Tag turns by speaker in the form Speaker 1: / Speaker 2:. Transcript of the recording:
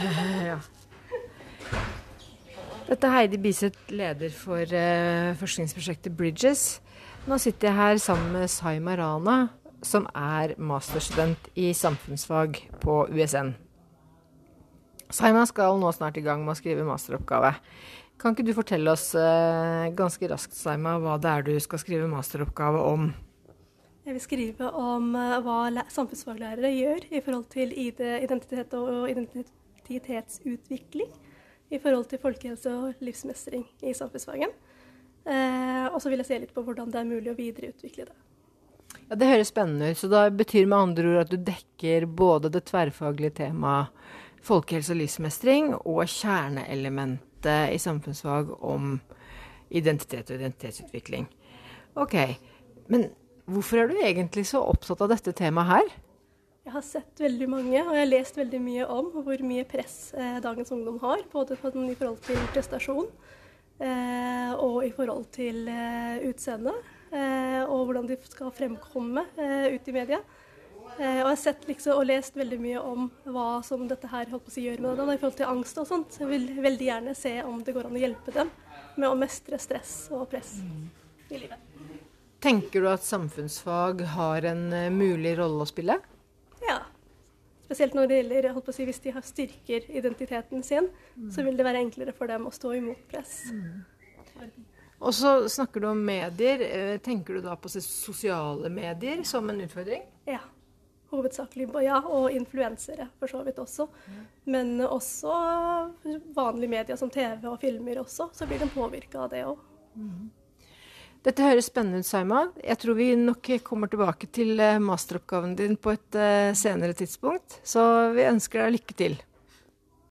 Speaker 1: Ja. Dette er Heidi Biseth, leder for uh, forskningsprosjektet Bridges. Nå sitter jeg her sammen med Saima Rana, som er masterstudent i samfunnsfag på USN. Saima skal nå snart i gang med å skrive masteroppgave. Kan ikke du fortelle oss uh, ganske raskt, Saima, hva det er du skal skrive masteroppgave om?
Speaker 2: Jeg vil skrive om uh, hva samfunnsfaglærere gjør i forhold til ID, identitet og identitetsutvikling i forhold til folkehelse og livsmestring i samfunnsfagen. Eh, og så vil jeg se litt på hvordan det er mulig å videreutvikle det.
Speaker 1: Ja, Det høres spennende ut. Så da betyr med andre ord at du dekker både det tverrfaglige temaet folkehelse og livsmestring og kjerneelementet i samfunnsfag om identitet og identitetsutvikling. Ok, Men hvorfor er du egentlig så opptatt av dette temaet her?
Speaker 2: Jeg har sett veldig mange, og jeg har lest veldig mye om hvor mye press eh, dagens ungdom har. Både i forhold til prestasjon eh, og i forhold til eh, utseende. Eh, og hvordan de skal fremkomme eh, ut i media. Eh, og jeg har sett liksom, og lest veldig mye om hva som dette her holdt på å si, gjør med dem i forhold til angst og sånt. Så jeg vil veldig gjerne se om det går an å hjelpe dem med å mestre stress og press i livet.
Speaker 1: Tenker du at samfunnsfag har en mulig rolle å spille?
Speaker 2: Ja. Spesielt når det gjelder holdt på å si, hvis de har styrker identiteten sin, mm. så vil det være enklere for dem å stå imot press. Mm.
Speaker 1: Og så snakker du om medier. Eh, tenker du da på sosiale medier som en utfordring?
Speaker 2: Ja. Hovedsakelig ja, og influensere for så vidt også. Mm. Men også vanlige medier som TV og filmer også, så blir de påvirka av det òg.
Speaker 1: Dette høres spennende ut, Saima. Jeg tror vi nok kommer tilbake til eh, masteroppgaven din på et uh, senere tidspunkt. Så vi ønsker deg lykke til.